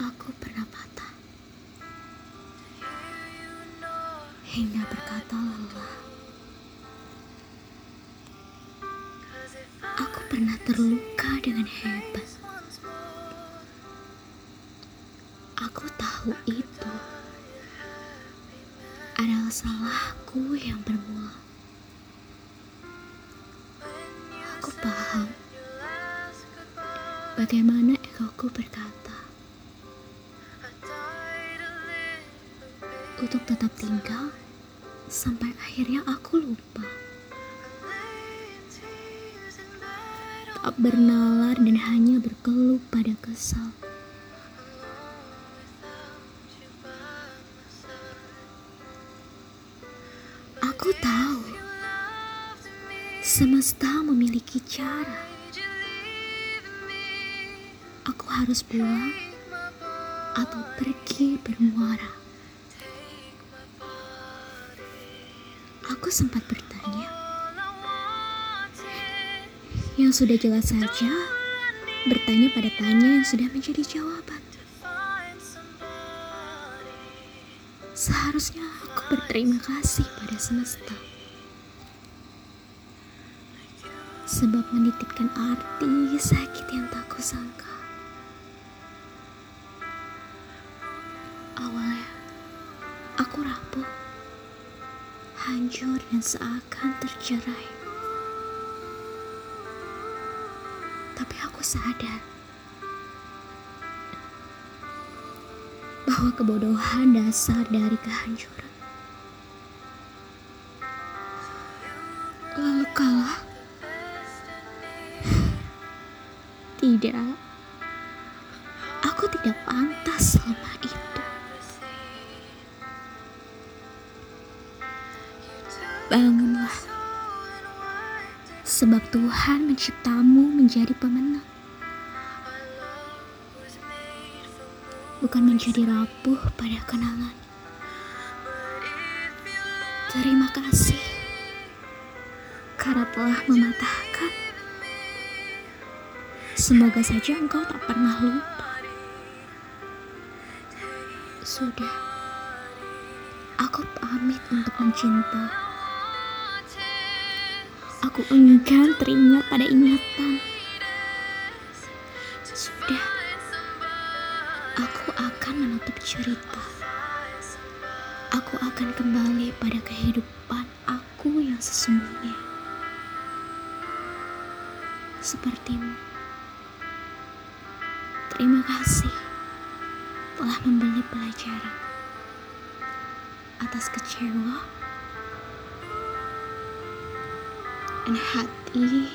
aku pernah patah hingga berkata lelah. Aku pernah terluka dengan hebat. Aku tahu itu adalah salahku yang bermula. Aku paham bagaimana egoku berkata. Untuk tetap tinggal sampai akhirnya aku lupa. Tak bernalar dan hanya berkeluh pada kesal. Aku tahu semesta memiliki cara. Aku harus pulang atau pergi bermuara. Aku sempat bertanya, yang sudah jelas saja bertanya pada tanya yang sudah menjadi jawaban. Seharusnya aku berterima kasih pada semesta. Sebab menitipkan arti sakit yang tak kusangka. Awalnya, aku rapuh, hancur dan seakan tercerai. Tapi aku sadar bahwa kebodohan dasar dari kehancuran. Lalu kalah? Tidak. Aku tidak pantas lemah Bangunlah. Sebab Tuhan menciptamu menjadi pemenang. Bukan menjadi rapuh pada kenangan. Terima kasih karena telah mematahkan. Semoga saja engkau tak pernah lupa. Sudah, aku pamit untuk mencinta. Aku enggan teringat pada ingatan. Sudah, aku akan menutup cerita. Aku akan kembali pada kehidupan aku yang sesungguhnya. Sepertimu. Terima kasih telah membeli pelajaran atas kecewa dan hati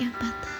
yang patah.